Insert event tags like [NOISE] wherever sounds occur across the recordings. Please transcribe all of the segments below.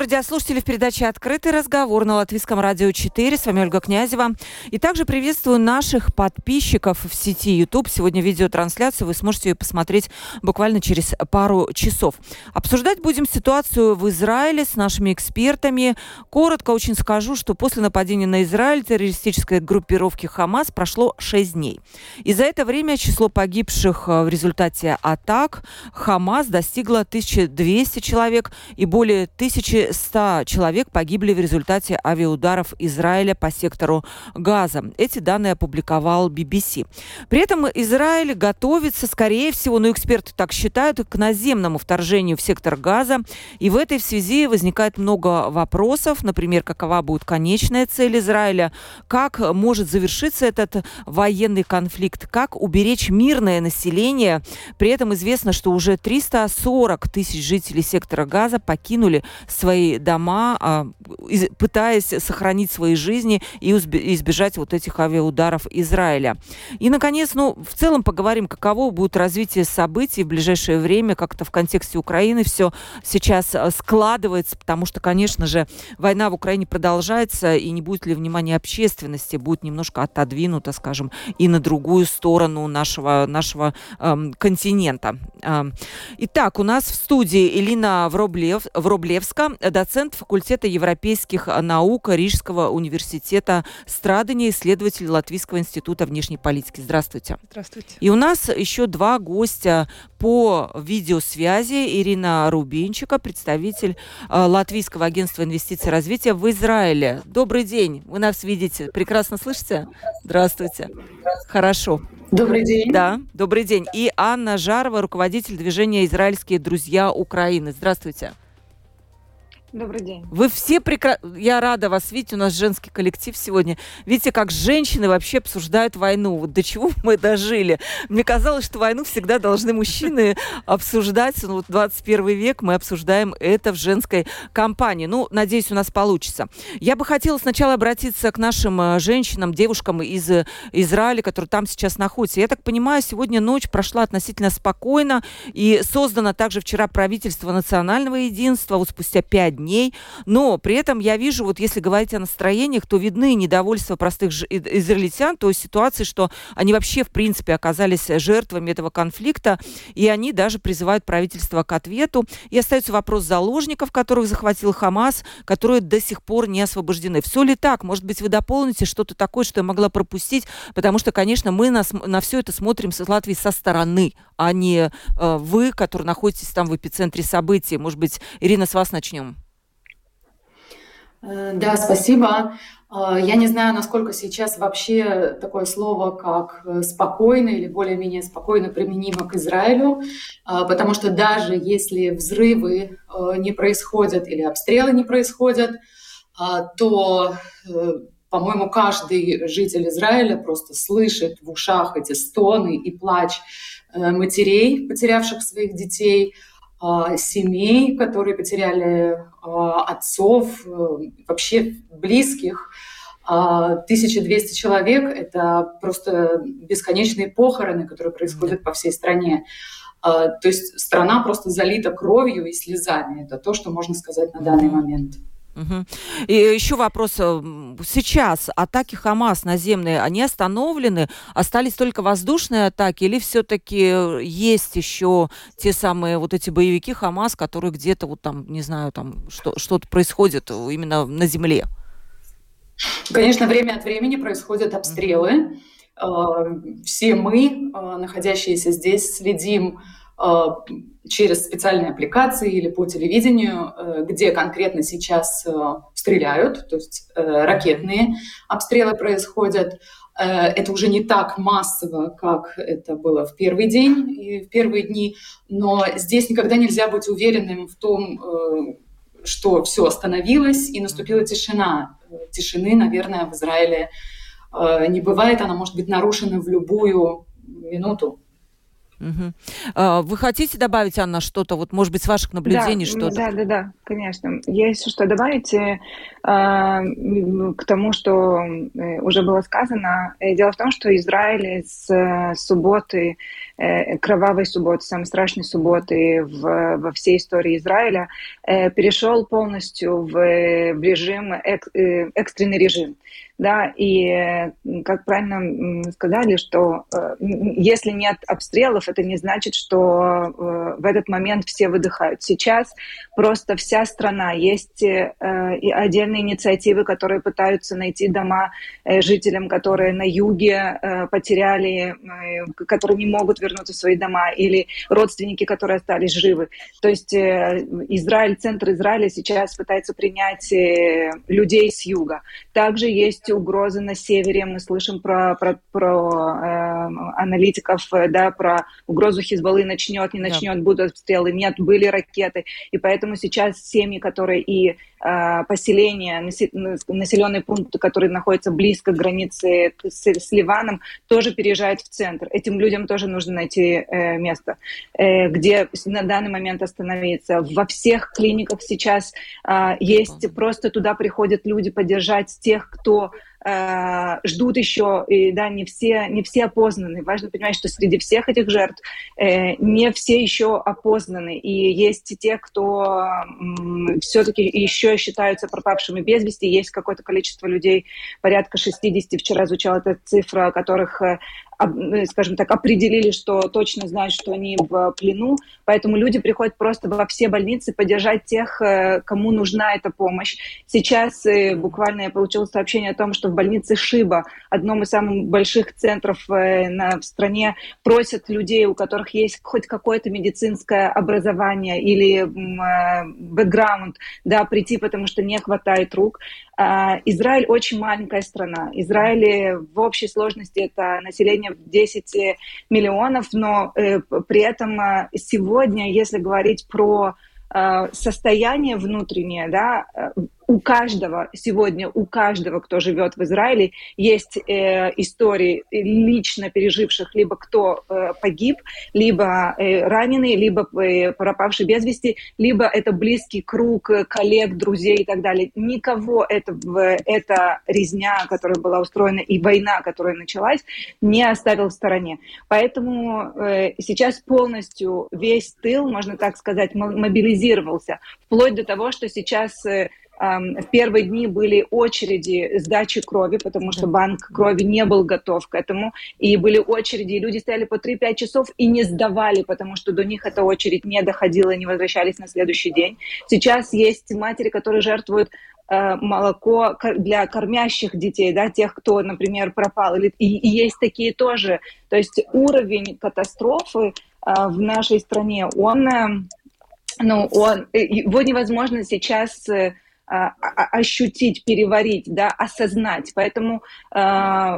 Приветствую радиослушателей в передаче «Открытый разговор» на Латвийском радио 4. С вами Ольга Князева. И также приветствую наших подписчиков в сети YouTube. Сегодня видеотрансляцию вы сможете ее посмотреть буквально через пару часов. Обсуждать будем ситуацию в Израиле с нашими экспертами. Коротко очень скажу, что после нападения на Израиль террористической группировки «Хамас» прошло 6 дней. И за это время число погибших в результате атак «Хамас» достигло 1200 человек и более 1000 1100 человек погибли в результате авиаударов Израиля по сектору Газа. Эти данные опубликовал BBC. При этом Израиль готовится, скорее всего, но эксперты так считают, к наземному вторжению в сектор Газа. И в этой связи возникает много вопросов. Например, какова будет конечная цель Израиля, как может завершиться этот военный конфликт, как уберечь мирное население. При этом известно, что уже 340 тысяч жителей сектора Газа покинули свои дома, а, пытаясь сохранить свои жизни и избежать вот этих авиаударов Израиля. И, наконец, ну, в целом поговорим, каково будет развитие событий в ближайшее время, как-то в контексте Украины все сейчас а, складывается, потому что, конечно же, война в Украине продолжается, и не будет ли внимания общественности, будет немножко отодвинуто, скажем, и на другую сторону нашего, нашего эм, континента. Эм. Итак, у нас в студии Элина Вроблев, Вроблевская, Ковальска, доцент факультета европейских наук Рижского университета страдания, исследователь Латвийского института внешней политики. Здравствуйте. Здравствуйте. И у нас еще два гостя по видеосвязи. Ирина Рубинчика, представитель э, Латвийского агентства инвестиций и развития в Израиле. Добрый день. Вы нас видите. Прекрасно слышите? Здравствуйте. Хорошо. Добрый день. Да, добрый день. И Анна Жарова, руководитель движения «Израильские друзья Украины». Здравствуйте. Добрый день. Вы все прекрасно... Я рада вас видеть. У нас женский коллектив сегодня. Видите, как женщины вообще обсуждают войну. Вот до чего мы дожили. Мне казалось, что войну всегда должны мужчины [LAUGHS] обсуждать. Ну, вот 21 век мы обсуждаем это в женской компании. Ну, надеюсь, у нас получится. Я бы хотела сначала обратиться к нашим э, женщинам, девушкам из э, Израиля, которые там сейчас находятся. Я так понимаю, сегодня ночь прошла относительно спокойно. И создано также вчера правительство национального единства. Вот спустя пять дней. Но при этом я вижу, вот если говорить о настроениях, то видны недовольства простых израильтян, то есть ситуации, что они вообще, в принципе, оказались жертвами этого конфликта, и они даже призывают правительство к ответу. И остается вопрос заложников, которых захватил Хамас, которые до сих пор не освобождены. Все ли так? Может быть, вы дополните что-то такое, что я могла пропустить, потому что, конечно, мы на, на все это смотрим с Латвии со стороны, а не э, вы, которые находитесь там в эпицентре событий. Может быть, Ирина, с вас начнем. Э, да, спасибо. Э, я не знаю, насколько сейчас вообще такое слово, как э, спокойно или более-менее спокойно применимо к Израилю, потому что даже если взрывы не происходят или обстрелы не происходят, то, по-моему, каждый житель Израиля просто слышит в ушах эти стоны и плач матерей, потерявших своих детей – семей, которые потеряли а, отцов, э, вообще близких. 1200 а, человек — это просто бесконечные похороны, которые происходят по всей стране. То есть страна просто залита кровью и слезами. Это то, что можно сказать на данный момент. Угу. И еще вопрос. Э, сейчас атаки Хамас наземные, они остановлены? Остались только воздушные атаки? Или все-таки есть еще те самые вот эти боевики Хамас, которые где-то вот там, не знаю, там что, что-то происходит именно на земле? Конечно, время от времени происходят обстрелы. Э, все мы, э, находящиеся здесь, следим через специальные аппликации или по телевидению, э, где конкретно сейчас э, стреляют, то есть э, ракетные обстрелы происходят. Это уже не так массово, как это было в первый день и в первые дни, но здесь никогда нельзя быть уверенным в том, что все остановилось и наступила тишина. Тишины, наверное, в Израиле не бывает, она может быть нарушена в любую минуту. Угу. Вы хотите добавить, Анна, что-то, вот, может быть, с ваших наблюдений да, что-то? Да, да, да, конечно. Есть что добавить э, к тому, что э, уже было сказано. Э, дело в том, что Израиль с э, субботы, кровавой субботы, самой страшной субботы в, во всей истории Израиля, э, перешел полностью в, в режим, эк, э, экстренный режим да, и как правильно сказали, что э, если нет обстрелов, это не значит, что э, в этот момент все выдыхают. Сейчас просто вся страна, есть э, отдельные инициативы, которые пытаются найти дома жителям, которые на юге потеряли, которые не могут вернуться в свои дома, или родственники, которые остались живы. То есть Израиль, центр Израиля сейчас пытается принять людей с юга. Также есть угрозы на севере, мы слышим про, про, про э, аналитиков, э, да, про угрозу Хизбаллы начнет, не начнет, да. будут обстрелы, нет, были ракеты, и поэтому сейчас семьи, которые и э, поселения, населенные пункты, которые находятся близко к границе с, с Ливаном, тоже переезжают в центр. Этим людям тоже нужно найти э, место, э, где на данный момент остановиться. Во всех клиниках сейчас э, есть, просто туда приходят люди поддержать тех, кто э, ждут еще, и да, не все, не все опознаны. Важно понимать, что среди всех этих жертв э, не все еще опознаны, и есть те, кто э, все-таки еще считаются пропавшими без вести, есть какое-то количество людей, порядка 60, вчера звучала эта цифра, которых э, скажем так, определили, что точно знают, что они в плену. Поэтому люди приходят просто во все больницы поддержать тех, э, кому нужна эта помощь. Сейчас э, буквально я получила сообщение о том, что в больнице Шиба, одном из самых больших центров э, в стране, просят людей, у которых есть хоть какое-то медицинское образование или бэкграунд, да, прийти, потому что не хватает рук. А, Израиль очень маленькая страна. Израиль в общей сложности это население 10 миллионов, но э, при этом а, сегодня, если говорить про а, состояние внутреннее, да, у каждого сегодня, у каждого, кто живет в Израиле, есть э, истории лично переживших, либо кто э, погиб, либо э, раненый, либо э, пропавший без вести, либо это близкий круг коллег, друзей и так далее. Никого это, эта резня, которая была устроена, и война, которая началась, не оставил в стороне. Поэтому э, сейчас полностью весь тыл, можно так сказать, мобилизировался, вплоть до того, что сейчас э, в первые дни были очереди сдачи крови, потому что банк крови не был готов к этому, и были очереди, и люди стояли по 3-5 часов и не сдавали, потому что до них эта очередь не доходила, не возвращались на следующий день. Сейчас есть матери, которые жертвуют э, молоко для кормящих детей, да, тех, кто, например, пропал. И, и есть такие тоже. То есть уровень катастрофы э, в нашей стране, он, э, ну, он, его невозможно сейчас ощутить, переварить, да, осознать. Поэтому э,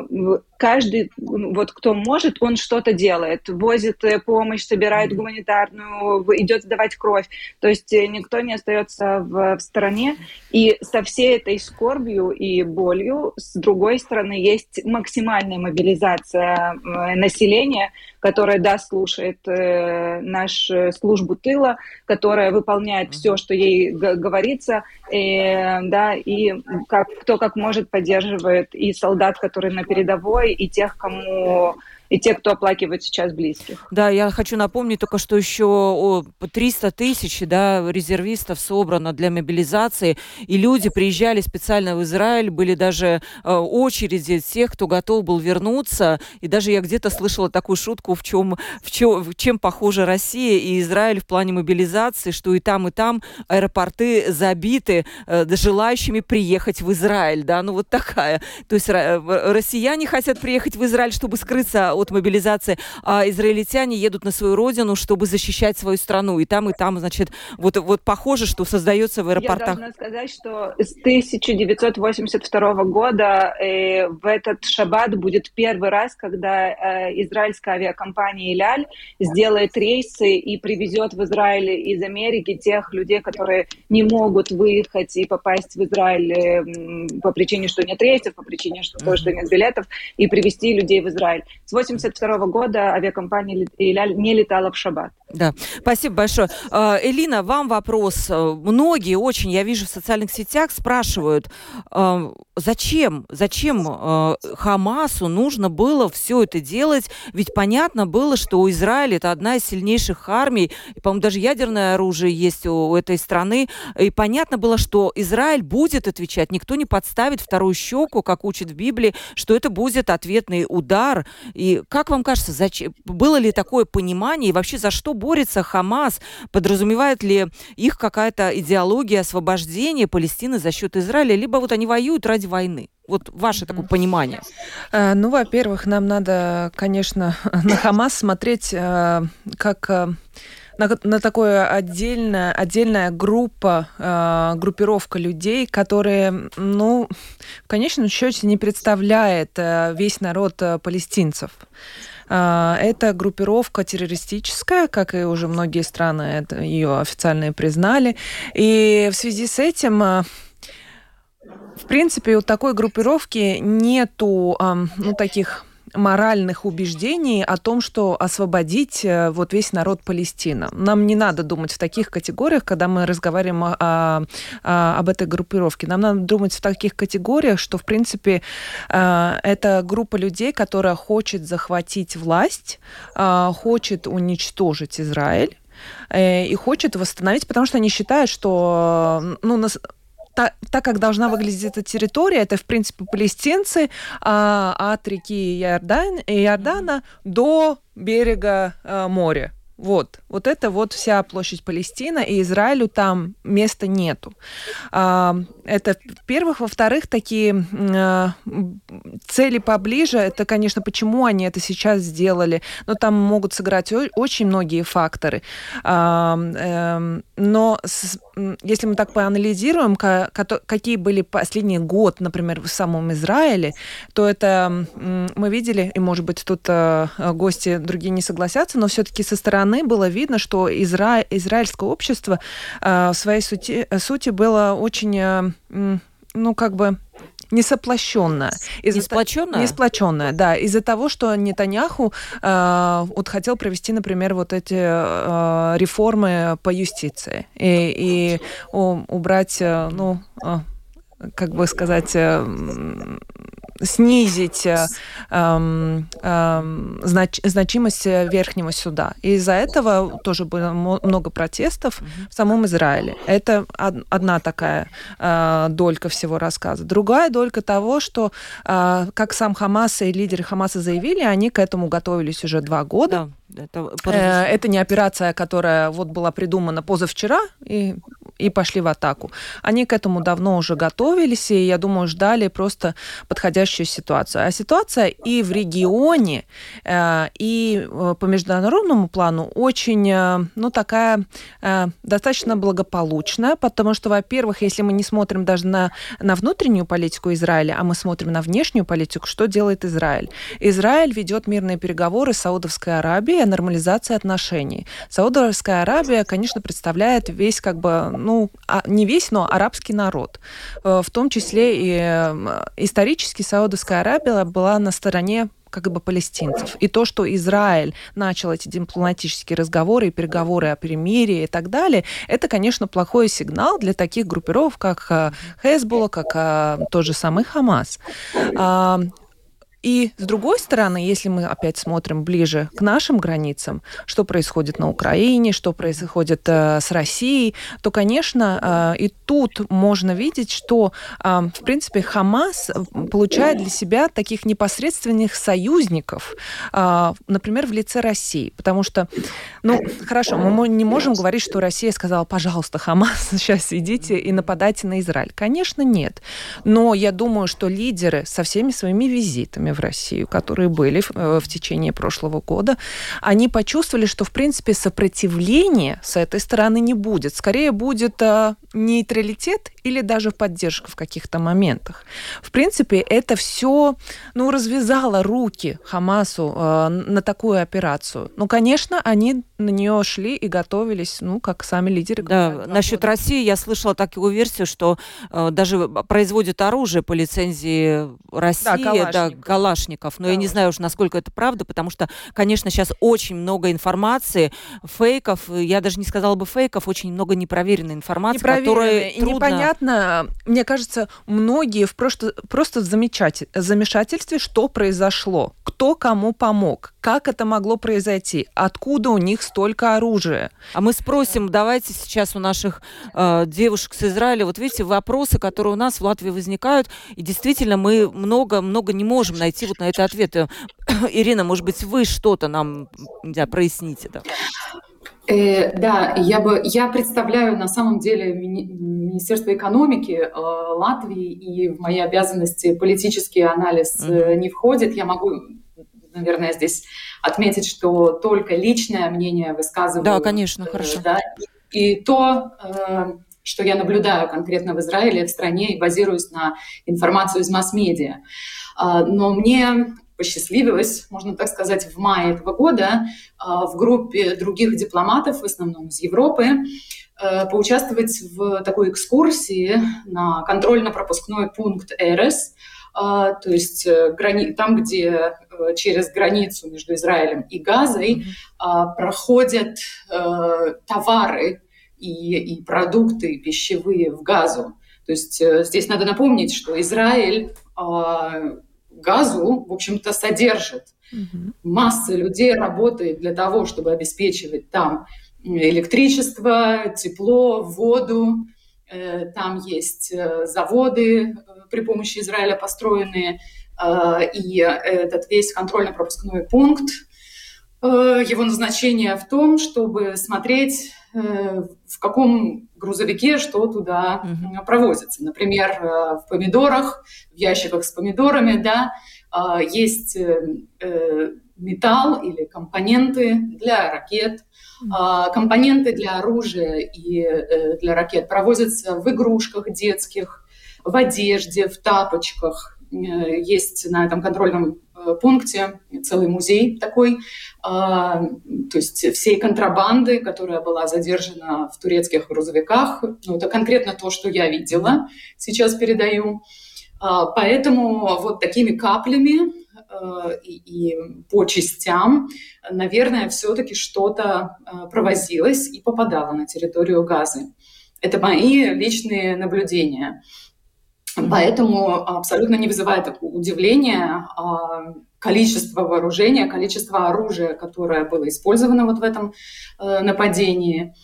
каждый, вот кто может, он что-то делает, возит э, помощь, собирает гуманитарную, идет сдавать кровь. То есть э, никто не остается в, в стороне. И со всей этой скорбью и болью, с другой стороны, есть максимальная мобилизация населения, которая, да, слушает э, нашу службу тыла, которая выполняет все, что ей говорится, э, да, и как, кто как может поддерживает и солдат, которые на передовой, и тех, кому и те, кто оплакивает сейчас близких. Да, я хочу напомнить только, что еще 300 тысяч да, резервистов собрано для мобилизации, и люди приезжали специально в Израиль, были даже э, очереди тех, кто готов был вернуться, и даже я где-то слышала такую шутку, в чем, в чем, в чем похожа Россия и Израиль в плане мобилизации, что и там, и там аэропорты забиты э, желающими приехать в Израиль, да, ну вот такая. То есть э, россияне хотят приехать в Израиль, чтобы скрыться от мобилизации, а израильтяне едут на свою родину, чтобы защищать свою страну. И там, и там, значит, вот, вот похоже, что создается в аэропортах. Я должна сказать, что с 1982 года э, в этот шаббат будет первый раз, когда э, израильская авиакомпания «Иляль» сделает рейсы и привезет в Израиль из Америки тех людей, которые не могут выехать и попасть в Израиль э, по причине, что нет рейсов, по причине, что, того, что нет билетов, и привезти людей в Израиль. С 82 года авиакомпания «Иляль» не летала в шаббат. Да, спасибо большое. А, Элина, вам вопрос. Многие очень, я вижу в социальных сетях, спрашивают, а, зачем, зачем а, Хамасу нужно было все это делать? Ведь понятно было, что у Израиля это одна из сильнейших армий, по-моему, даже ядерное оружие есть у этой страны, и понятно было, что Израиль будет отвечать, никто не подставит вторую щеку, как учит в Библии, что это будет ответный удар. И как вам кажется, зачем, было ли такое понимание, и вообще за что борется Хамас? Подразумевает ли их какая-то идеология освобождения Палестины за счет Израиля, либо вот они воюют ради войны? Вот ваше такое понимание. Э, ну, во-первых, нам надо, конечно, [LAUGHS] на Хамас смотреть э, как э, на, на такое отдельная, отдельная группа, э, группировка людей, которые, ну, в конечном счете не представляет э, весь народ э, палестинцев. А, это группировка террористическая, как и уже многие страны это, ее официально признали. И в связи с этим а, в принципе, у такой группировки нету ну, таких моральных убеждений о том, что освободить э, вот весь народ Палестины. Нам не надо думать в таких категориях, когда мы разговариваем о, о, об этой группировке. Нам надо думать в таких категориях, что, в принципе, э, это группа людей, которая хочет захватить власть, э, хочет уничтожить Израиль и хочет восстановить, потому что они считают, что ну, так, так как должна выглядеть эта территория, это, в принципе, палестинцы а, от реки Иордан, Иордана до берега а, моря. Вот, вот это вот вся площадь Палестины, и Израилю там места нету. А, это, во-первых. Во-вторых, такие а, цели поближе, это, конечно, почему они это сейчас сделали, но там могут сыграть очень многие факторы. А, эм, но если мы так поанализируем, какие были последние год, например, в самом Израиле, то это мы видели, и, может быть, тут гости другие не согласятся, но все-таки со стороны было видно, что изра... израильское общество э, в своей сути, сути было очень, э, ну, как бы несоплощенная. Из несплоченная? Несплоченная, да. Из-за того, что Нетаньяху э, вот хотел провести, например, вот эти э, реформы по юстиции и, и о, убрать, э, ну, э, как бы сказать, э, снизить э, э, э, знач, значимость Верхнего суда. И из-за этого тоже было много протестов mm-hmm. в самом Израиле. Это одна такая э, долька всего рассказа. Другая долька того, что, э, как сам Хамас и лидеры Хамаса заявили, они к этому готовились уже два года. Да. Это, э, это не операция, которая вот была придумана позавчера и, и пошли в атаку. Они к этому давно уже готовились, и, я думаю, ждали просто подходящую ситуацию. А ситуация и в регионе, э, и э, по международному плану очень, ну, такая достаточно благополучная, потому что, во-первых, если мы не смотрим даже на, на внутреннюю политику Израиля, а мы смотрим на внешнюю политику, что делает Израиль? Израиль ведет мирные переговоры с Саудовской Аравией Аравия, нормализация отношений. Саудовская Аравия, конечно, представляет весь как бы, ну, а, не весь, но арабский народ. Э, в том числе и э, исторически Саудовская Аравия была на стороне как бы палестинцев. И то, что Израиль начал эти дипломатические разговоры и переговоры о перемирии и так далее, это, конечно, плохой сигнал для таких группировок, как э, Хезболла, как тот же самый Хамас. И с другой стороны, если мы опять смотрим ближе к нашим границам, что происходит на Украине, что происходит э, с Россией, то, конечно, э, и тут можно видеть, что, э, в принципе, Хамас получает для себя таких непосредственных союзников, э, например, в лице России. Потому что, ну, хорошо, мы не можем говорить, что Россия сказала, пожалуйста, Хамас, [LAUGHS] сейчас идите и нападайте на Израиль. Конечно, нет. Но я думаю, что лидеры со всеми своими визитами, в Россию, которые были в, э, в течение прошлого года, они почувствовали, что, в принципе, сопротивления с этой стороны не будет. Скорее будет э, нейтралитет или даже поддержка в каких-то моментах. В принципе, это все ну, развязало руки Хамасу э, на такую операцию. Ну, конечно, они на нее шли и готовились, ну, как сами лидеры. Да, насчет года. России я слышала такую версию, что э, даже производит оружие по лицензии России, да, Калашников. Да, Калашников. Но Калашников. я не знаю уж, насколько это правда, потому что, конечно, сейчас очень много информации, фейков, я даже не сказала бы фейков, очень много непроверенной информации, которая и трудно... непонятно. Мне кажется, многие в просто, просто в замешательстве, что произошло, кто кому помог, как это могло произойти, откуда у них столько оружия. А мы спросим, давайте сейчас у наших э, девушек с Израиля, вот видите, вопросы, которые у нас в Латвии возникают, и действительно мы много-много не можем найти вот на это ответы. [COUGHS] Ирина, может быть, вы что-то нам да, проясните? Да? Э, да, я бы я представляю на самом деле мини, Министерство экономики э, Латвии, и в мои обязанности политический анализ э, не входит. Я могу, наверное, здесь отметить, что только личное мнение высказываю. Да, конечно, э, хорошо. Да, и, и то, э, что я наблюдаю конкретно в Израиле, в стране, и базируюсь на информацию из масс-медиа. Э, но мне посчастливилось, можно так сказать, в мае этого года а, в группе других дипломатов, в основном из Европы, э, поучаствовать в такой экскурсии на контрольно-пропускной пункт ЭРС, а, то есть э, там, где э, через границу между Израилем и Газой а, проходят товары и, и продукты пищевые в Газу. То есть здесь надо напомнить, что Израиль газу, в общем-то, содержит. Угу. Масса людей работает для того, чтобы обеспечивать там электричество, тепло, воду. Э, там есть э, заводы э, при помощи Израиля построенные. И этот весь контрольно-пропускной пункт, его назначение в том, чтобы смотреть, в каком грузовике что туда провозится. Например, в помидорах, в ящиках с помидорами, да, есть металл или компоненты для ракет, компоненты для оружия и для ракет провозятся в игрушках детских, в одежде, в тапочках. Э, есть на этом контрольном э, пункте целый музей такой, а, то есть всей контрабанды, которая была задержана в турецких грузовиках. Ну, это конкретно то, что я видела, сейчас передаю. А, поэтому вот такими каплями э, и, и по частям, наверное, все-таки что-то провозилось и попадало на территорию Газы. Это мои личные наблюдения. Поэтому абсолютно не вызывает удивления а, количество вооружения, количество оружия, которое было использовано вот в этом э, нападении.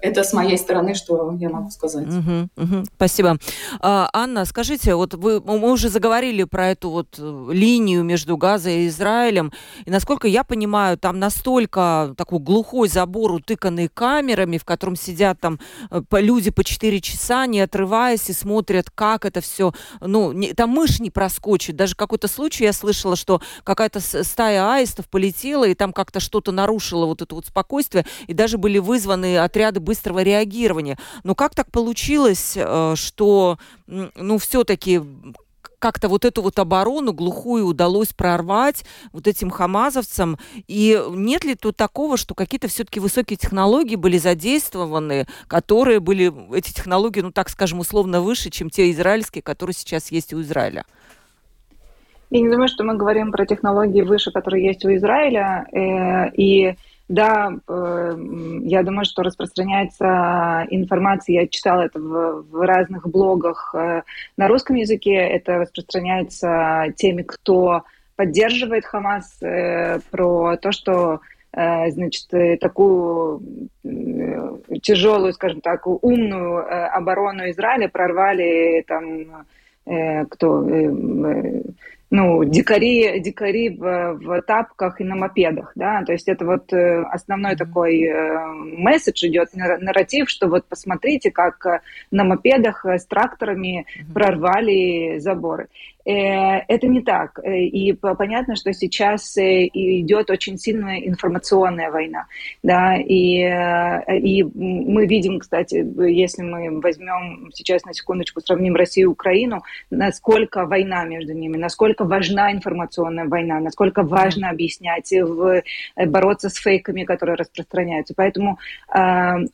Это с моей стороны, что я могу сказать. Угу, угу, спасибо. А, Анна, скажите, вот вы, мы уже заговорили про эту вот э, линию между Газой и Израилем, и насколько я понимаю, там настолько такой глухой забор, утыканный камерами, в котором сидят там э, люди по 4 часа, не отрываясь, и смотрят, как это все, ну, не, там мышь не проскочит. Даже какой-то случай я слышала, что какая-то стая аистов полетела, и там как-то что-то нарушило вот это вот спокойствие, и даже были вызваны отряды быстрого реагирования. Но как так получилось, э, что, ну, все-таки как-то вот эту вот оборону глухую удалось прорвать вот этим хамазовцам. И нет ли тут такого, что какие-то все-таки высокие технологии были задействованы, которые были, эти технологии, ну так скажем, условно выше, чем те израильские, которые сейчас есть у Израиля? Я не думаю, что мы говорим про технологии выше, которые есть у Израиля. Э, и да, э, я думаю, что распространяется информация, я читала это в, в разных блогах э, на русском языке, это распространяется теми, кто поддерживает Хамас, э, про то, что значит, такую тяжелую, скажем так, умную оборону Израиля прорвали там кто ну, дикари, дикари в, в тапках и на мопедах, да, то есть это вот э, основной такой э, месседж идет, нарратив, что вот посмотрите, как э, на мопедах с тракторами прорвали заборы. Это не так. И понятно, что сейчас идет очень сильная информационная война. Да? И, и мы видим, кстати, если мы возьмем сейчас на секундочку, сравним Россию и Украину, насколько война между ними, насколько важна информационная война, насколько важно объяснять, бороться с фейками, которые распространяются. Поэтому э,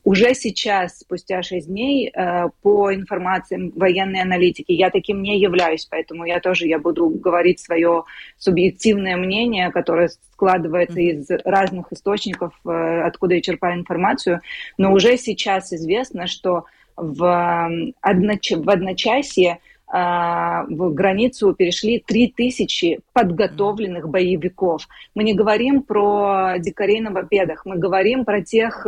уже сейчас, спустя шесть дней, э, по информации военной аналитики, я таким не являюсь, поэтому я тоже я буду говорить свое субъективное мнение, которое складывается из разных источников, э, откуда я черпаю информацию, но уже сейчас известно, что в, одноч... в одночасье а, в границу перешли 3000 подготовленных боевиков. Мы не говорим про дикарей на мопедах, мы говорим про тех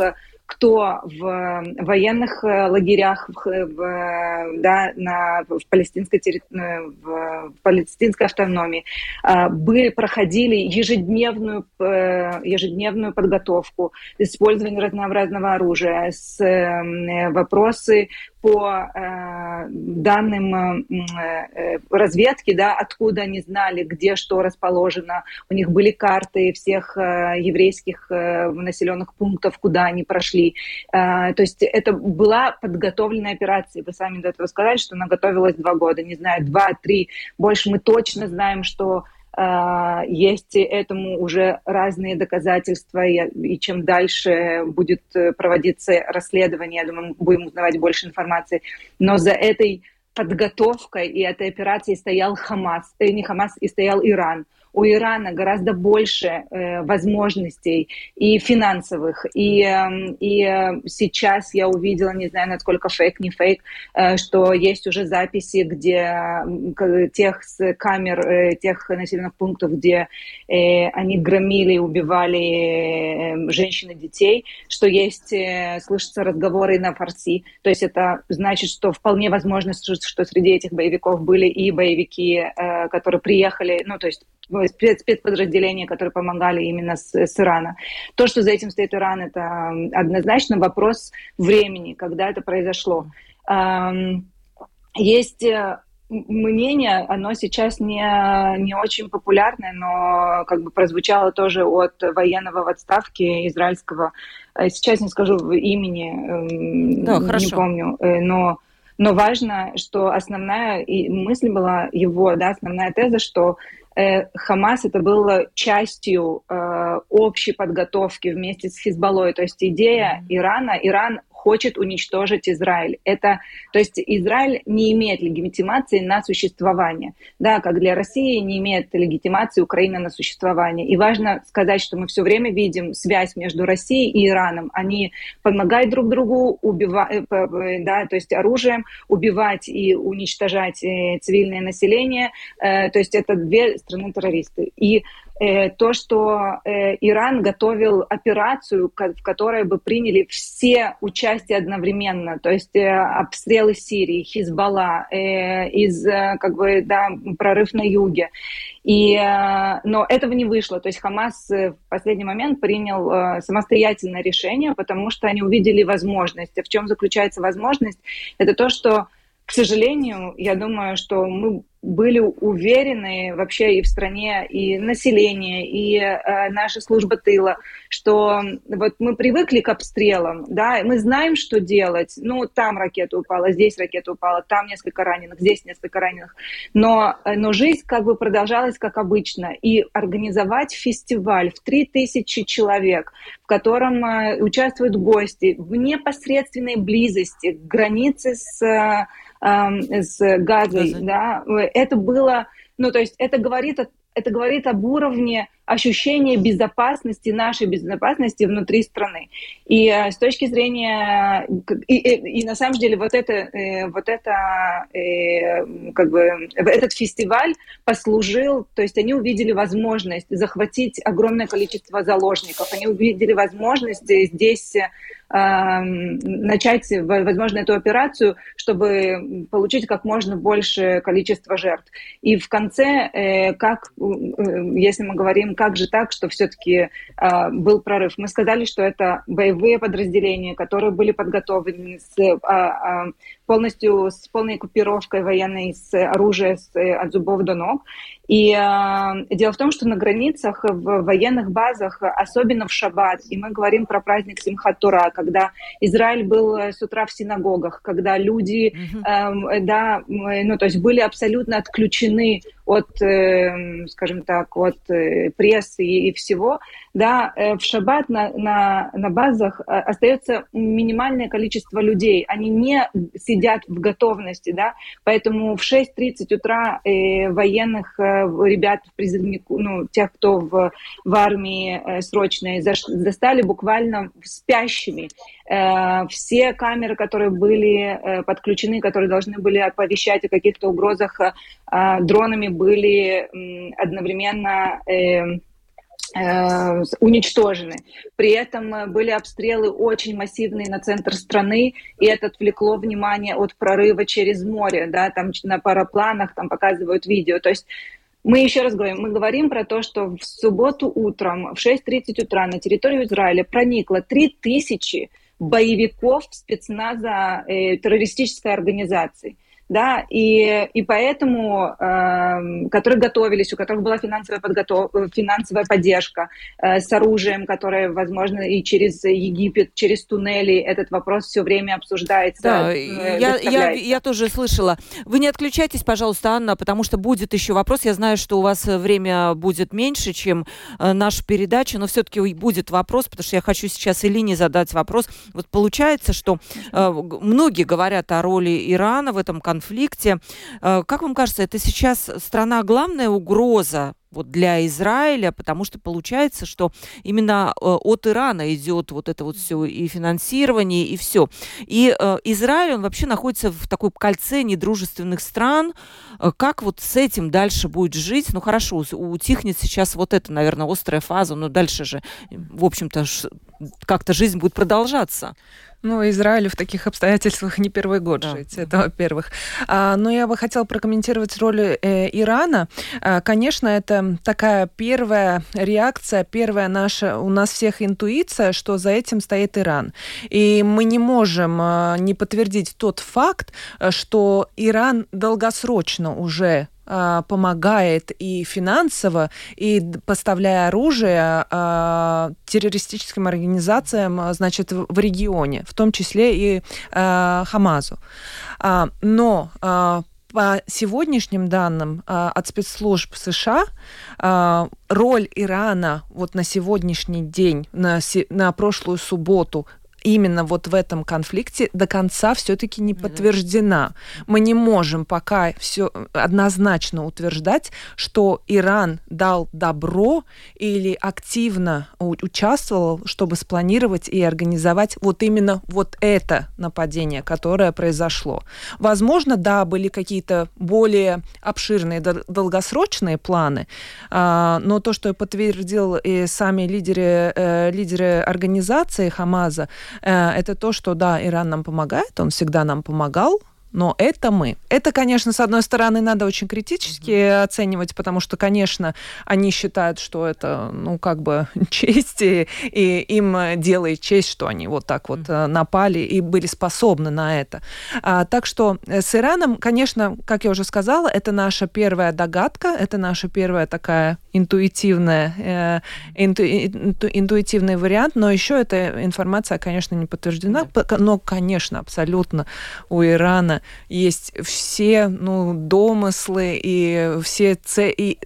кто в военных э, лагерях в, в, да, на, в, палестинской. Э, в палестинской автономии были, проходили ежедневную, э, ежедневную подготовку, использование разнообразного оружия, с, вопросы по э, данным э, разведки, да, откуда они знали, где что расположено. У них были карты всех э, еврейских э, населенных пунктов, куда они прошли. Э, то есть это была подготовленная операция. Вы сами до этого сказали, что она готовилась два года, не знаю, два-три. Больше мы точно знаем, что а, есть этому уже разные доказательства, и чем дальше будет э, проводиться расследование, я думаю, мы будем узнавать больше информации. Но за этой подготовкой и этой операцией стоял Хамас, э, не Хамас, и стоял Иран у Ирана гораздо больше э, возможностей и финансовых. И, э, и сейчас я увидела, не знаю, насколько фейк, не фейк, э, что есть уже записи, где тех с камер, э, тех населенных пунктов, где э, они громили, убивали э, женщин и детей, что есть, э, слышатся разговоры на фарси. То есть это значит, что вполне возможно, что среди этих боевиков были и боевики, э, которые приехали, ну, то есть спецподразделения, которые помогали именно с, с Ирана. То, что за этим стоит Иран, это однозначно вопрос времени, когда это произошло. Есть э, мнение, оно сейчас не, не очень популярное, но как бы прозвучало тоже от военного в отставке израильского. Э, сейчас не скажу имени, да, не хорошо. помню, э, но но важно, что основная мысль была его, да, основная теза, что Хамас это было частью э, общей подготовки вместе с Хизбаллой. То есть идея Ирана, Иран хочет уничтожить Израиль. Это, то есть Израиль не имеет легитимации на существование, да, как для России не имеет легитимации Украина на существование. И важно сказать, что мы все время видим связь между Россией и Ираном. Они помогают друг другу убивать, э, э, да, то есть оружием убивать и уничтожать э, цивильное население. То есть это две страны-террористы. И Э, то, что э, Иран готовил операцию, в которой бы приняли все участие одновременно, то есть э, обстрелы Сирии, Хизбалла, из, как бы, да, прорыв на юге. И, но этого не вышло. То есть Хамас в последний момент принял самостоятельное решение, потому что они увидели возможность. А в чем заключается возможность? Это то, что к сожалению, я думаю, что мы были уверены вообще и в стране, и население, и э, наша служба тыла, что вот мы привыкли к обстрелам, да, мы знаем, что делать. Ну, там ракета упала, здесь ракета упала, там несколько раненых, здесь несколько раненых. Но, э, но жизнь как бы продолжалась как обычно. И организовать фестиваль в 3000 человек, в котором э, участвуют гости в непосредственной близости к границе с э, с газой, Газы. да, это было, ну, то есть это говорит, это говорит об уровне ощущения безопасности, нашей безопасности внутри страны. И э, с точки зрения, и, и, и на самом деле вот это, э, вот это, э, как бы, этот фестиваль послужил, то есть они увидели возможность захватить огромное количество заложников, они увидели возможность здесь начать, возможно, эту операцию, чтобы получить как можно больше количество жертв. И в конце, как, если мы говорим, как же так, что все-таки был прорыв. Мы сказали, что это боевые подразделения, которые были подготовлены с полностью с полной экипировкой военной, с оружием с, от зубов до ног. И э, дело в том, что на границах, в военных базах, особенно в Шаббат, и мы говорим про праздник Симхат Тура, когда Израиль был с утра в синагогах, когда люди, э, да, ну, то есть были абсолютно отключены от, э, скажем так, от э, прессы и, всего, да, э, в шаббат на, на, на базах э, остается минимальное количество людей, они не сидят в готовности, да, поэтому в 6.30 утра военных ребят, призывнику, ну, тех, кто в, в армии срочной, застали буквально спящими. Все камеры, которые были подключены, которые должны были оповещать о каких-то угрозах дронами, были одновременно уничтожены. При этом были обстрелы очень массивные на центр страны, и это отвлекло внимание от прорыва через море, да, там на парапланах, там показывают видео. То есть мы еще раз говорим, мы говорим про то, что в субботу утром в 6.30 утра на территорию Израиля проникло 3000 боевиков спецназа э, террористической организации да, и, и поэтому, э, которые готовились, у которых была финансовая, подготов... финансовая поддержка э, с оружием, которое, возможно, и через Египет, через туннели этот вопрос все время обсуждается. Да, э, я, я, я тоже слышала. Вы не отключайтесь, пожалуйста, Анна, потому что будет еще вопрос. Я знаю, что у вас время будет меньше, чем э, наша передача, но все-таки будет вопрос, потому что я хочу сейчас Элине задать вопрос. Вот получается, что э, многие говорят о роли Ирана в этом конфликте, конфликте. Э, как вам кажется, это сейчас страна главная угроза вот для Израиля, потому что получается, что именно э, от Ирана идет вот это вот все и финансирование, и все. И э, Израиль, он вообще находится в такой кольце недружественных стран. Как вот с этим дальше будет жить? Ну хорошо, утихнет сейчас вот эта, наверное, острая фаза, но дальше же, в общем-то, как-то жизнь будет продолжаться. Ну, Израилю в таких обстоятельствах не первый год да. жить, это во-первых. А, но я бы хотела прокомментировать роль э, Ирана. А, конечно, это такая первая реакция, первая наша, у нас всех интуиция, что за этим стоит Иран. И мы не можем а, не подтвердить тот факт, что Иран долгосрочно уже а, помогает и финансово, и поставляя оружие э, террористическим организациям, а, значит, в регионе, в том числе и э, Хамазу. Э, но э, по сегодняшним данным э, от спецслужб США э, роль Ирана вот на сегодняшний день, на, на прошлую субботу именно вот в этом конфликте до конца все-таки не подтверждена. Мы не можем пока все однозначно утверждать, что Иран дал добро или активно участвовал, чтобы спланировать и организовать вот именно вот это нападение, которое произошло. Возможно, да, были какие-то более обширные долгосрочные планы, а, но то, что подтвердил и сами лидеры, э, лидеры организации Хамаза, Э, это то, что, да, Иран нам помогает, он всегда нам помогал, но это мы. Это, конечно, с одной стороны, надо очень критически mm-hmm. оценивать, потому что, конечно, они считают, что это, ну, как бы [LAUGHS] честь, и, и им делает честь, что они вот так вот mm-hmm. напали и были способны на это. А, так что э, с Ираном, конечно, как я уже сказала, это наша первая догадка, это наша первая такая интуитивная, э, инту, инту, интуитивный вариант, но еще эта информация, конечно, не подтверждена, но, конечно, абсолютно у Ирана есть все ну, домыслы и все ц... и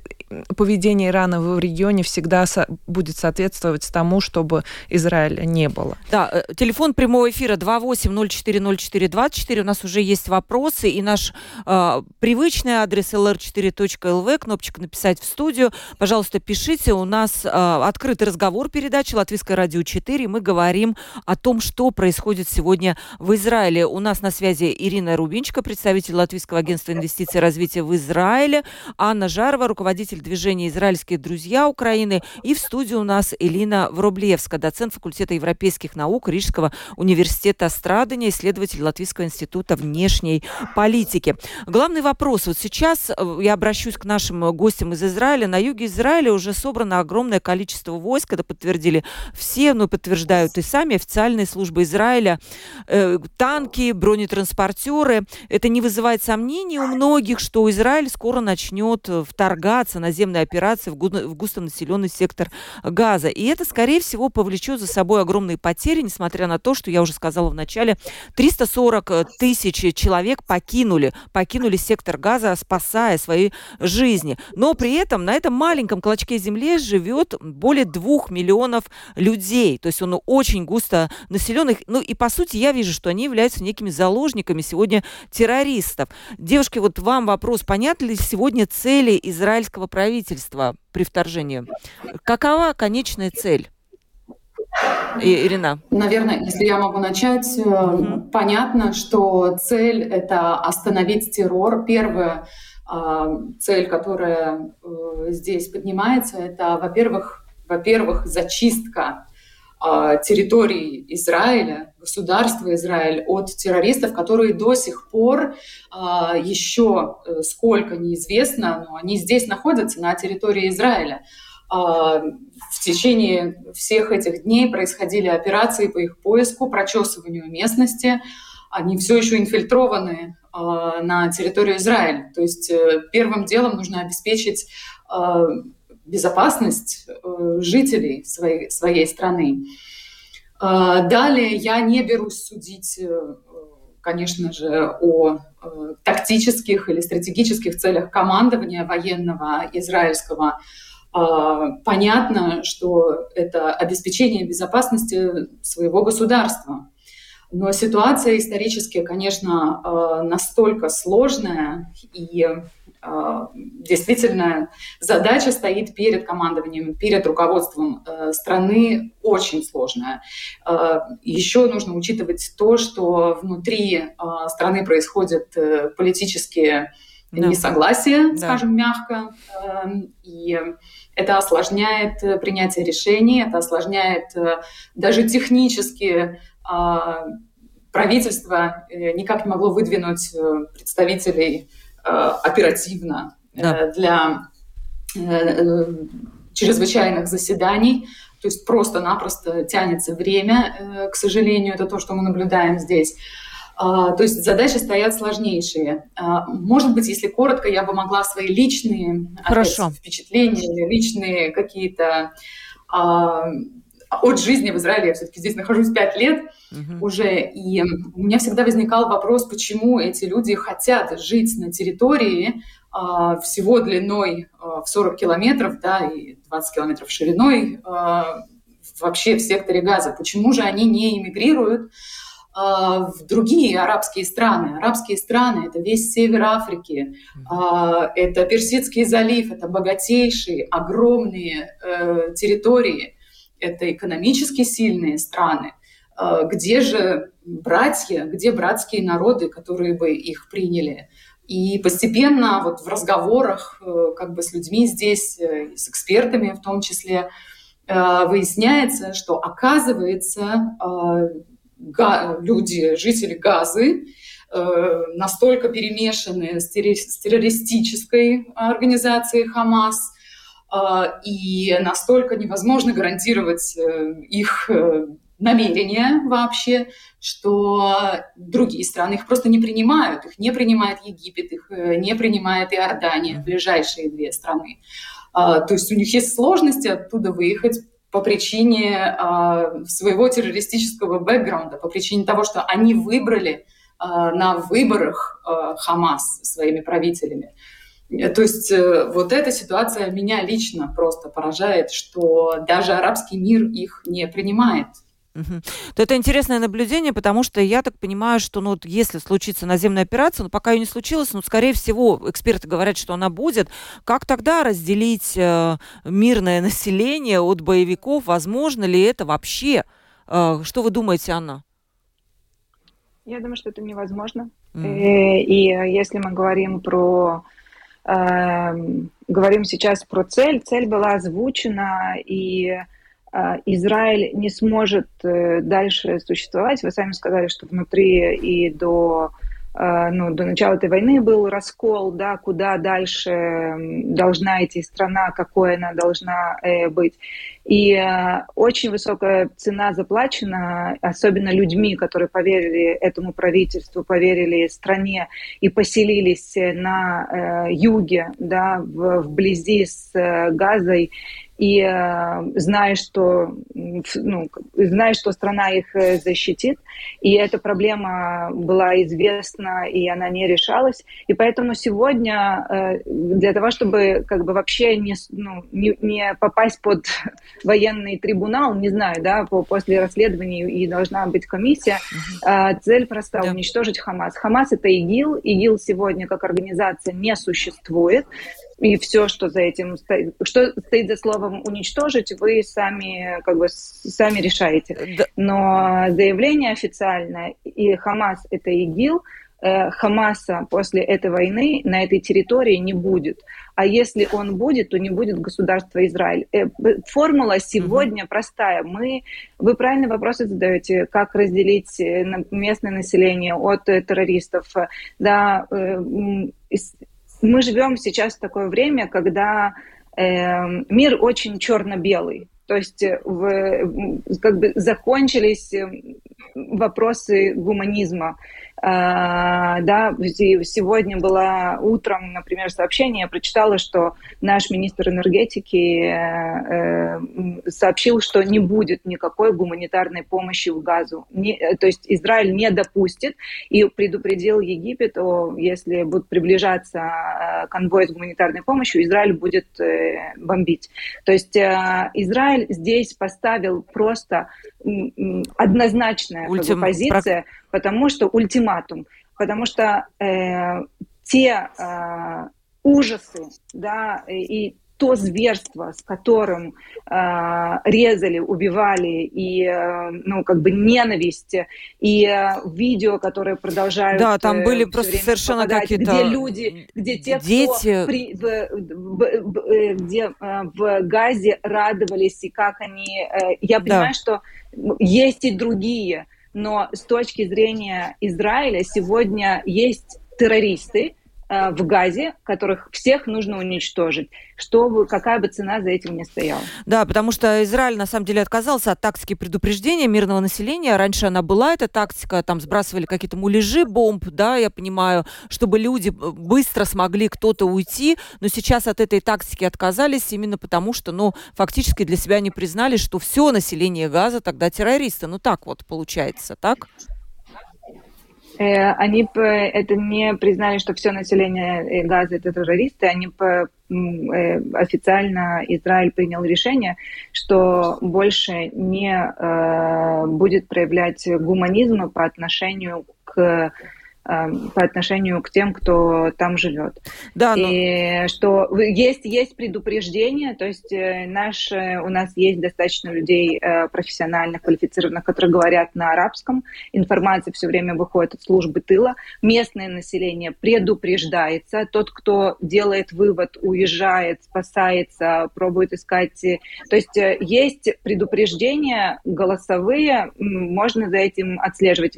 поведение Ирана в регионе всегда со будет соответствовать тому, чтобы Израиля не было. Да, э, телефон прямого эфира 28040424. У нас уже есть вопросы, и наш э, привычный адрес lr4.lv, кнопочка «Написать в студию». Пожалуйста, пишите. У нас э, открытый разговор передачи Латвийское радио 4. Мы говорим о том, что происходит сегодня в Израиле. У нас на связи Ирина Рубинчика, представитель Латвийского агентства инвестиций и развития в Израиле, Анна Жарова, руководитель руководитель движения «Израильские друзья Украины». И в студии у нас Элина Врублевска, доцент факультета европейских наук Рижского университета Страдания, исследователь Латвийского института внешней политики. Главный вопрос. Вот сейчас э, я обращусь к нашим гостям из Израиля. На юге Израиля уже собрано огромное количество войск. Это подтвердили все, но подтверждают и сами официальные службы Израиля. Э, танки, бронетранспортеры. Это не вызывает сомнений у многих, что Израиль скоро начнет вторгаться наземные операции в густонаселенный сектор Газа. И это, скорее всего, повлечет за собой огромные потери, несмотря на то, что я уже сказала в начале, 340 тысяч человек покинули, покинули сектор Газа, спасая свои жизни. Но при этом на этом маленьком клочке земли живет более двух миллионов людей. То есть он очень густо населенный. Ну и по сути я вижу, что они являются некими заложниками сегодня террористов. Девушки, вот вам вопрос, понятны ли сегодня цели израильского правительства при вторжении? Какова конечная цель? И, Ирина. Наверное, если я могу начать, угу. понятно, что цель это остановить террор. Первая э, цель, которая э, здесь поднимается, это, во-первых, во-первых, зачистка территории Израиля, государства Израиль от террористов, которые до сих пор э, еще сколько неизвестно, но они здесь находятся на территории Израиля. А, в течение всех этих дней происходили операции по их поиску, прочесыванию местности. Они все еще инфильтрованы а, на территорию Израиля. То есть э, первым делом нужно обеспечить а, безопасность э, жителей своей, своей страны. Далее я не берусь судить, э, конечно же, о тактических или стратегических целях командования военного израильского а, понятно, что это обеспечение безопасности своего государства. Но ситуация исторически, конечно, а, настолько сложная, и а, действительно задача стоит перед командованием, перед руководством страны очень сложная. Еще нужно учитывать то, что внутри страны происходят э, политические да. несогласия, да. скажем мягко, и это осложняет э, принятие решений, это осложняет э, даже технически а, правительство э, никак не могло выдвинуть представителей оперативно да. для чрезвычайных заседаний. То есть просто-напросто тянется время, к сожалению, это то, что мы наблюдаем здесь. А, то есть задачи стоят сложнейшие. А, может быть, если коротко, я бы могла свои личные Хорошо. Опять, впечатления, личные какие-то а, от жизни в Израиле, я все-таки здесь нахожусь пять лет угу. уже, и у меня всегда возникал вопрос, почему эти люди хотят жить на территории всего длиной в 40 километров, да, и 20 километров шириной вообще в секторе газа. Почему же они не эмигрируют? А, в другие арабские страны. Арабские страны — это весь север Африки, а, это Персидский залив, это богатейшие, огромные э, территории, это экономически сильные страны. А, где же братья, где братские народы, которые бы их приняли? И постепенно вот в разговорах э, как бы с людьми здесь, э, с экспертами в том числе, выясняется, что оказывается люди, жители Газы, э, настолько перемешаны с террористической организацией Хамас, э, и настолько невозможно гарантировать э, их намерения вообще, что другие страны их просто не принимают. Их не принимает Египет, их не принимает Иордания, ближайшие две страны. То есть у них есть сложности оттуда выехать по причине э, своего террористического бэкграунда, по причине того, что они выбрали э, на выборах э, Хамас своими правителями. То есть э, вот эта ситуация меня лично просто поражает, что даже арабский мир их не принимает. Угу. То это интересное наблюдение, потому что я так понимаю, что ну, вот если случится наземная операция, ну пока ее не случилось, ну скорее всего эксперты говорят, что она будет. Как тогда разделить э, мирное [LAUGHS] население от боевиков? Возможно ли это вообще? Э, что вы думаете, Анна? Я думаю, что это невозможно. Mm. И, и если мы говорим про говорим сейчас про цель. Цель была озвучена, и Израиль не сможет дальше существовать. Вы сами сказали, что внутри и до Э, ну, до начала этой войны был раскол, да, куда дальше должна идти страна, какой она должна э, быть. И э, очень высокая цена заплачена, особенно людьми, которые поверили этому правительству, поверили стране и поселились на э, юге, да, в, вблизи с э, Газой и э, зная, что, ну, зная, что страна их э, защитит, и эта проблема была известна, и она не решалась, и поэтому сегодня э, для того, чтобы как бы вообще не, ну, не, не попасть под [LAUGHS] военный трибунал, не знаю, да, по, после расследования и должна быть комиссия, э, цель проста да. уничтожить Хамас. Хамас это ИГИЛ, ИГИЛ сегодня как организация не существует, и все, что за этим стоит, что стоит за словом уничтожить, вы сами как бы сами решаете. Но заявление официальное и Хамас это ИГИЛ, э, Хамаса после этой войны на этой территории не будет. А если он будет, то не будет государства Израиль. Э, формула сегодня mm-hmm. простая. Мы, вы правильные вопросы задаете, как разделить э, местное население от террористов. Да, мы живем сейчас в такое время, когда э, мир очень черно-белый. То есть э, в, как бы закончились э, вопросы гуманизма. А, да, сегодня было утром, например, сообщение, я прочитала, что наш министр энергетики э, сообщил, что не будет никакой гуманитарной помощи в газу. Не, то есть Израиль не допустит и предупредил Египет, о, если будут приближаться конвой с гуманитарной помощью, Израиль будет бомбить. То есть Израиль здесь поставил просто однозначная Ультим... как бы, позиция, потому что ультиматум, потому что э, те э, ужасы, да, и то зверство, с которым э, резали, убивали, и, э, ну, как бы ненависть, и э, видео, которые продолжают... Да, там э, были просто совершенно какие-то... Где люди, где те, дети... кто при, в, в, в, э, где э, в Газе радовались, и как они... Я понимаю, да. что есть и другие, но с точки зрения Израиля сегодня есть террористы, в Газе, которых всех нужно уничтожить, что какая бы цена за этим ни стояла. Да, потому что Израиль на самом деле отказался от тактики предупреждения мирного населения. Раньше она была, эта тактика, там сбрасывали какие-то муляжи бомб, да, я понимаю, чтобы люди быстро смогли кто-то уйти, но сейчас от этой тактики отказались именно потому, что, ну, фактически для себя не признали, что все население Газа тогда террористы. Ну, так вот получается, так? Э, они это не признали, что все население э, Газа это террористы, они э, официально Израиль принял решение, что больше не будет проявлять гуманизма по отношению к по отношению к тем, кто там живет. Да, но... И что есть, есть предупреждение, то есть э, наш, э, у нас есть достаточно людей э, профессиональных, квалифицированных, которые говорят на арабском. Информация все время выходит от службы тыла. Местное население предупреждается. Тот, кто делает вывод, уезжает, спасается, пробует искать. То есть есть предупреждения голосовые, можно за этим отслеживать.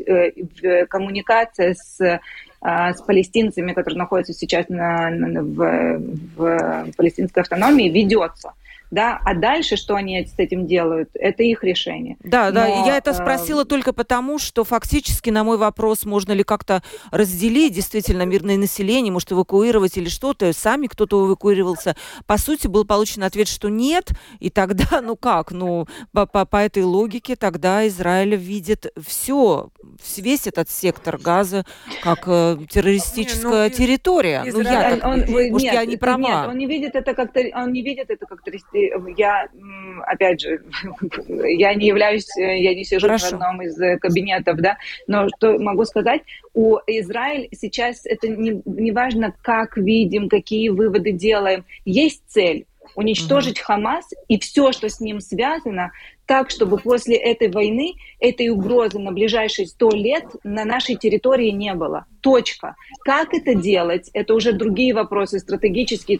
Коммуникация с с а, с палестинцами, которые находятся сейчас на, на, в, в палестинской автономии, ведется да, а дальше что они с этим делают, это их решение. Да, Но, да, я это э, спросила э... только потому, что фактически на мой вопрос, можно ли как-то разделить действительно мирное население, может, эвакуировать или что-то, сами кто-то эвакуировался. По сути, был получен ответ, что нет, и тогда, [LAUGHS] ну как, ну, по, по, по этой логике тогда Израиль видит все, весь этот сектор газа как э, террористическая не, ну, территория. Израиль, ну, я так, он, может, нет, я не права. Нет, он не видит это как он не видит это как я, опять же, [LAUGHS] я не являюсь, я не сижу Хорошо. в одном из э, кабинетов, да, но что могу сказать, у Израиля сейчас это не, не важно, как видим, какие выводы делаем, есть цель уничтожить угу. Хамас и все, что с ним связано, так, чтобы после этой войны этой угрозы на ближайшие сто лет на нашей территории не было. Точка. Как это делать? Это уже другие вопросы стратегические.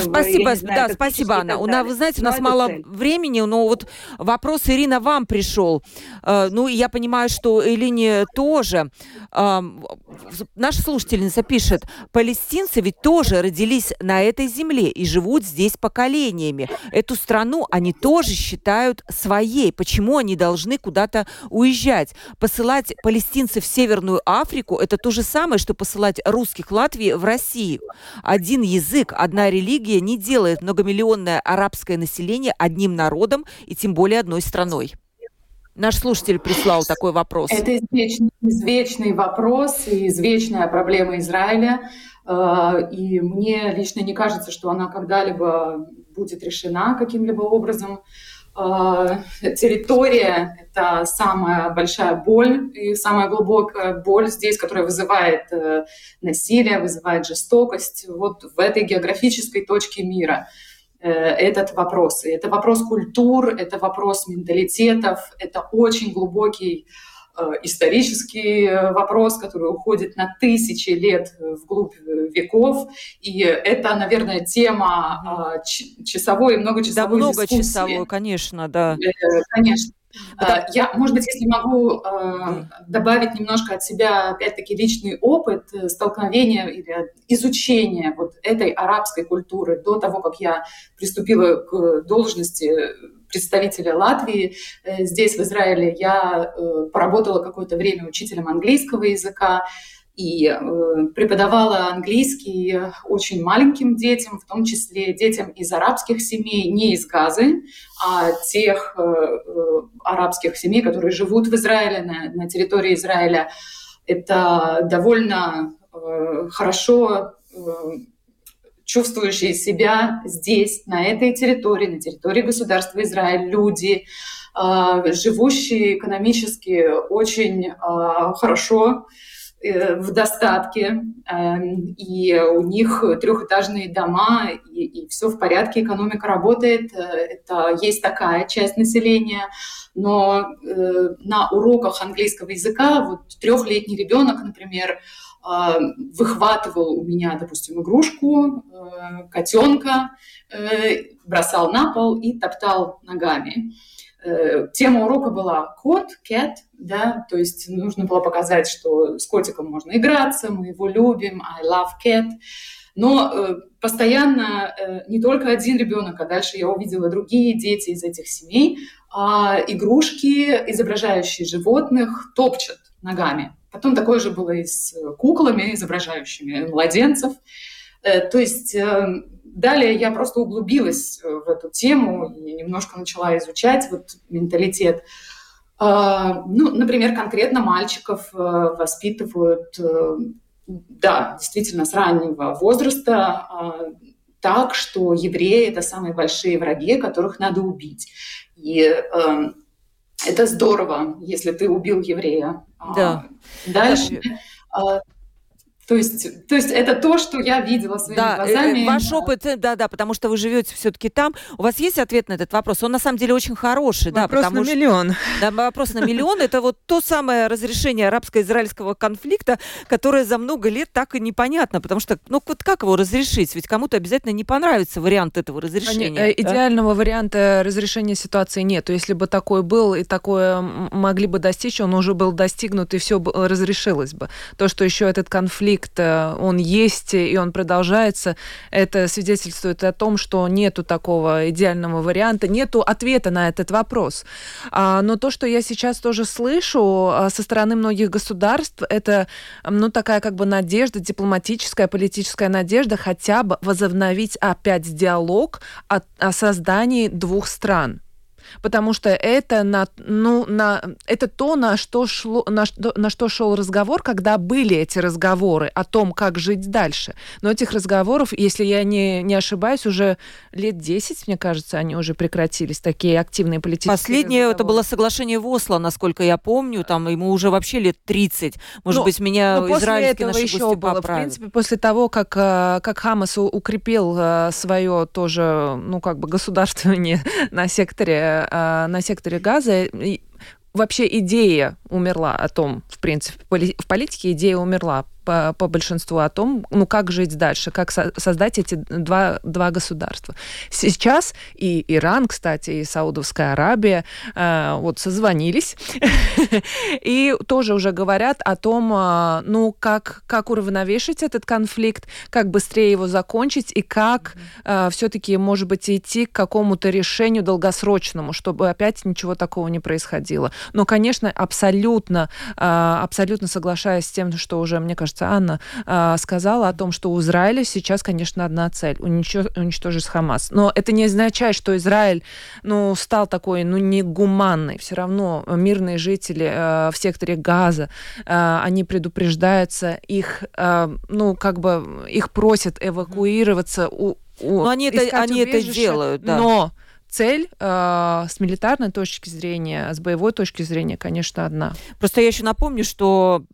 Спасибо, знаю, да, спасибо, Анна. У нас, вы знаете, у нас мало цель. времени, но вот вопрос, Ирина, вам пришел. Э, ну, я понимаю, что Ирине тоже. Наша слушательница пишет, палестинцы ведь тоже родились на этой земле и живут здесь поколениями. Эту страну они тоже считают своей. Почему они должны куда-то уезжать? Посылать палестинцев в Северную Африку – это то же самое, что посылать русских Латвии в Россию. Один язык, одна религия не делает многомиллионное арабское население одним народом и тем более одной страной. Наш слушатель прислал такой вопрос. Это извечный, извечный вопрос и извечная проблема Израиля. Э, и мне лично не кажется, что она когда-либо будет решена каким-либо образом. Э, территория — это самая большая боль и самая глубокая боль здесь, которая вызывает э, насилие, вызывает жестокость вот в этой географической точке мира — Э, этот вопрос. И это вопрос культур, это вопрос менталитетов, это очень глубокий исторический вопрос, который уходит на тысячи лет вглубь веков. И это, наверное, тема часовой и многочасовой да, многочасовой, конечно, да. Э, конечно. Э, я, может быть, если могу э, добавить немножко от себя, опять-таки, личный опыт э, столкновения или изучения вот этой арабской культуры до того, как я приступила к должности представителя Латвии здесь, в Израиле. Я поработала какое-то время учителем английского языка, и э, преподавала английский очень маленьким детям, в том числе детям из арабских семей, не из Газы, а тех э, э, арабских семей, которые живут в Израиле, на, на территории Израиля. Это довольно э, хорошо э, чувствующие себя здесь, на этой территории, на территории государства Израиль, люди, э, живущие экономически очень э, хорошо, Э, в достатке, эм, и у них трехэтажные дома, и, и все в порядке, экономика работает, э, это есть такая часть населения, но э, на уроках английского языка вот трехлетний ребенок, например, выхватывал у меня, допустим, игрушку, котенка, бросал на пол и топтал ногами. Э, тема урока была кот, cat, да, то есть нужно было показать, что с котиком можно играться, мы его любим, I love cat. Но э, постоянно э, не только один ребенок, а дальше я увидела другие дети из этих семей, а игрушки, изображающие животных, топчат ногами. Потом такое же было и с куклами, изображающими младенцев. Э, то есть э, Далее я просто углубилась э, в эту тему и немножко начала изучать вот менталитет. А, ну, например, конкретно мальчиков э, воспитывают, э, да, действительно, с раннего возраста а, так, что евреи — это самые большие враги, которых надо убить. И это здорово, если ты убил еврея. А, да. Дальше. То есть, то есть это то, что я видела своими да, э, глазами. Ваш опыт, э, да, да, потому что вы живете все-таки там. У вас есть ответ на этот вопрос? Он на самом деле очень хороший, вопрос да, потому на миллион. Да, вопрос на миллион. Это вот то самое разрешение арабско-израильского конфликта, которое за много лет так и непонятно, потому что, ну вот как его разрешить? Ведь кому-то обязательно не понравится вариант этого разрешения. Они, э, да? Идеального варианта разрешения ситуации нет. Если бы такой был и такое могли бы достичь, он уже был достигнут и все разрешилось бы. То, что еще этот конфликт конфликт, э, он есть и он продолжается, это свидетельствует о том, что нету такого идеального варианта, нету ответа на этот вопрос. А, но то, что я сейчас тоже слышу а, со стороны многих государств, это ну, такая как бы надежда, дипломатическая, политическая надежда хотя бы возобновить опять диалог о, о создании двух стран потому что это, на, ну, на, это то, на что, шло, на, что, на что шел разговор, когда были эти разговоры о том, как жить дальше. Но этих разговоров, если я не, не ошибаюсь, уже лет 10, мне кажется, они уже прекратились, такие активные политические Последнее разговоры. это было соглашение в Осло, насколько я помню, там ему уже вообще лет 30. Может ну, быть, меня но израильские наши еще было, поправят. В принципе, после того, как, э, как Хамас укрепил э, свое тоже, ну, как бы государствование [LAUGHS] на секторе секторе, на секторе газа вообще идея умерла о том, в принципе, в политике идея умерла по, по большинству о том, ну, как жить дальше, как со создать эти два, два государства. Сейчас и Иран, кстати, и Саудовская Аравия э, вот созвонились [LAUGHS] и тоже уже говорят о том, э, ну, как, как уравновешить этот конфликт, как быстрее его закончить и как э, все-таки, может быть, идти к какому-то решению долгосрочному, чтобы опять ничего такого не происходило. Но, конечно, абсолютно, э, абсолютно соглашаясь с тем, что уже, мне кажется, кажется, Анна э, сказала о том, что у Израиля сейчас, конечно, одна цель уничтожить, Хамас. Но это не означает, что Израиль ну, стал такой ну, негуманный. Все равно мирные жители э, в секторе Газа, э, они предупреждаются, их, э, ну, как бы, их просят эвакуироваться. У, у, но они это, они это делают, да. Но цель э, с милитарной точки зрения, с боевой точки зрения, конечно, одна. Просто я еще напомню, что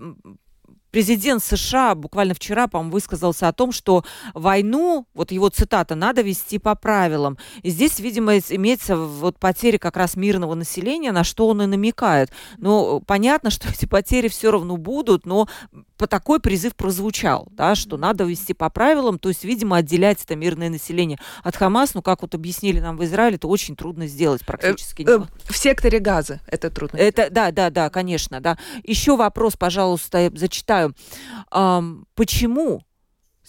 Президент США буквально вчера, по-моему, высказался о том, что войну, вот его цитата, надо вести по правилам. И здесь, видимо, имеется вот потеря как раз мирного населения, на что он и намекает. Но понятно, что [LAUGHS] эти потери все равно будут, но по такой призыв прозвучал, да, что надо вести по правилам, то есть, видимо, отделять это мирное население от Хамас, ну, как вот объяснили нам в Израиле, это очень трудно сделать практически. Э, э, в секторе газа это трудно. Это, да, да, да, конечно, да. Еще вопрос, пожалуйста, я зачитаю. Почему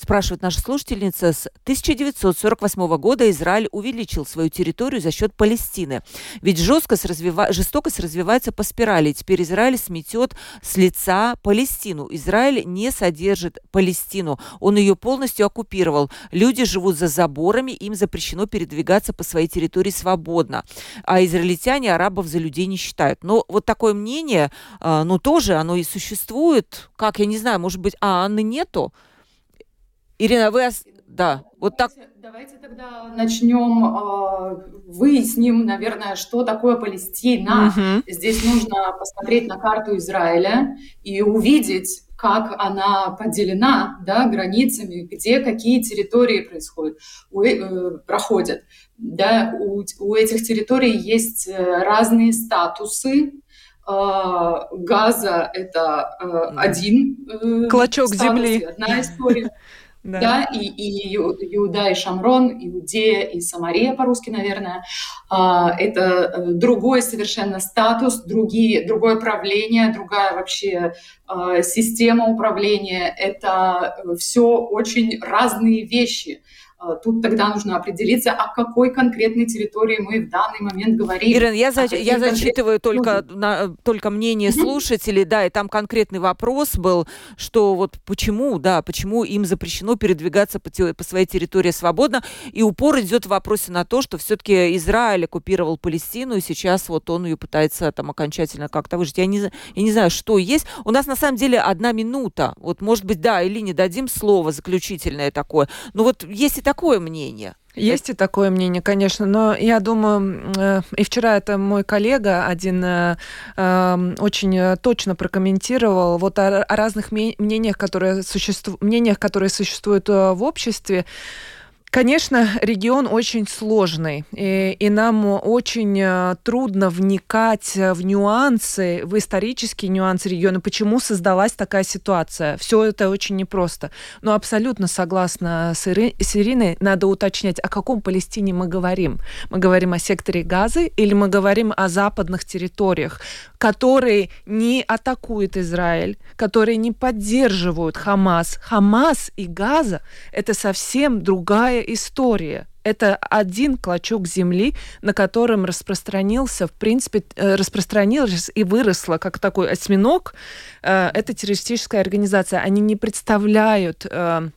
Спрашивает наша слушательница, с 1948 года Израиль увеличил свою территорию за счет Палестины. Ведь жесткость, развива... жестокость развивается по спирали. Теперь Израиль сметет с лица Палестину. Израиль не содержит Палестину. Он ее полностью оккупировал. Люди живут за заборами, им запрещено передвигаться по своей территории свободно. А израильтяне арабов за людей не считают. Но вот такое мнение, а, ну тоже оно и существует. Как, я не знаю, может быть, а Анны нету? Ирина, вы... Да, вот так... Давайте тогда начнем, э, выясним, наверное, что такое Палестина. Угу. Здесь нужно посмотреть на карту Израиля и увидеть, как она поделена да, границами, где какие территории происходят, у, э, проходят. Да, у, у этих территорий есть э, разные статусы, э, Газа это э, один э, клочок статус, земли, одна история. [LAUGHS] Да. да, и, и Иуда, и Шамрон, Иудея, и Самария по-русски, наверное. А, это э, другой совершенно статус, другие, другое правление, другая вообще а, система управления. Это э, все очень разные вещи. А, тут тогда нужно определиться, о какой конкретной территории мы в данный момент говорим. Ирина, я, за, я зачитываю только, на, только мнение слушателей, да, и там конкретный вопрос был, что вот почему, да, почему им запрещено передвигаться по, по своей территории свободно, и упор идет в вопросе на то, что все-таки Израиль оккупировал Палестину, и сейчас вот он ее пытается там окончательно как-то выжить. Я не, я не знаю, что есть. У нас на самом деле одна минута. Вот, может быть, да, или не дадим слово заключительное такое. Но вот если такое мнение. Есть и такое мнение, конечно, но я думаю, э, и вчера это мой коллега один э, эм, очень точно прокомментировал вот о, разных мнениях, которые существуют, мнениях, которые существуют э, в обществе. Конечно, регион очень сложный, и, и нам очень э, трудно вникать в нюансы, в исторические нюансы региона, почему создалась такая ситуация. Все это очень непросто. Но абсолютно согласна с, Ири, с Ириной, надо уточнять, о каком Палестине мы говорим. Мы говорим о секторе Газы или мы говорим о западных территориях, которые не атакуют Израиль, которые не поддерживают Хамас. Хамас и Газа – это совсем другая история. Это один клочок земли, на котором распространился, в принципе, э, распространилась и выросла, как такой осьминог, э, эта террористическая организация. Они не представляют Э,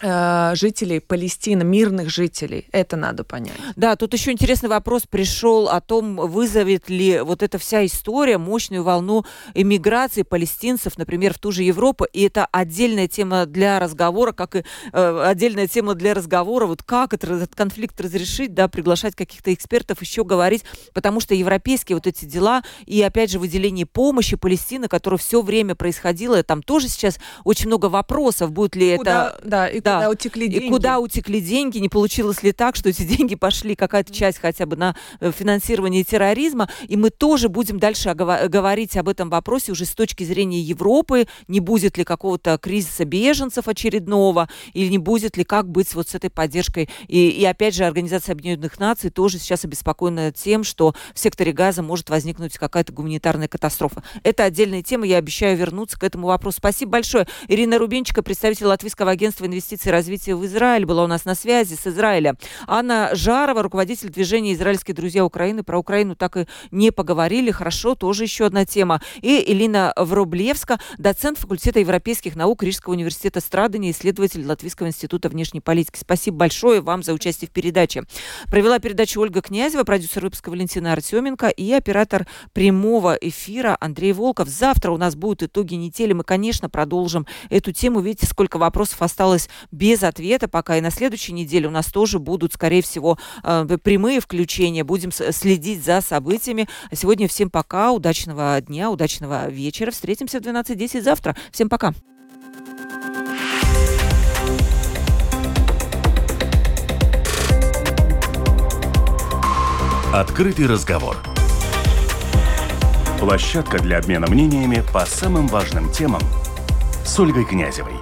жителей Палестины, мирных жителей. Это надо понять. Да, тут еще интересный вопрос пришел о том, вызовет ли вот эта вся история мощную волну эмиграции палестинцев, например, в ту же Европу. И это отдельная тема для разговора, как и э, отдельная тема для разговора, вот как это, этот конфликт разрешить, да, приглашать каких-то экспертов, еще говорить, потому что европейские вот эти дела и, опять же, выделение помощи Палестины, которое все время происходило, там тоже сейчас очень много вопросов, будет ли куда, это... Да, и да. куда утекли деньги. И куда утекли деньги, не получилось ли так, что эти [LAUGHS] деньги пошли, какая-то часть хотя бы на э, финансирование терроризма, и мы тоже будем дальше говорить об этом вопросе уже с точки зрения Европы, не будет ли какого-то кризиса беженцев очередного, или не будет ли как быть вот с этой поддержкой. И, и опять же, Организация Объединенных Наций тоже сейчас обеспокоена тем, что в секторе газа может возникнуть какая-то гуманитарная катастрофа. Это отдельная тема, я обещаю вернуться к этому вопросу. Спасибо большое. Ирина Рубинчика, представитель Латвийского агентства инвестиций и развития в Израиль, была у нас на связи с Израиля. Анна Жарова, руководитель движения «Израильские друзья Украины». Про Украину так и не поговорили. Хорошо, тоже еще одна тема. И Элина Врублевска, доцент факультета европейских наук Рижского университета Страдания, исследователь Латвийского института внешней политики. Спасибо большое вам за участие в передаче. Провела передачу Ольга Князева, продюсер выпуска Валентина Артеменко и оператор прямого эфира Андрей Волков. Завтра у нас будут итоги недели. Мы, конечно, продолжим эту тему. Видите, сколько вопросов осталось без ответа пока. И на следующей неделе у нас тоже будут, скорее всего, э, прямые включения. Будем следить за событиями. Сегодня всем пока. Удачного дня, удачного вечера. Встретимся в 12.10 завтра. Всем пока. Открытый разговор. Площадка для обмена мнениями по самым важным темам с Ольгой Князевой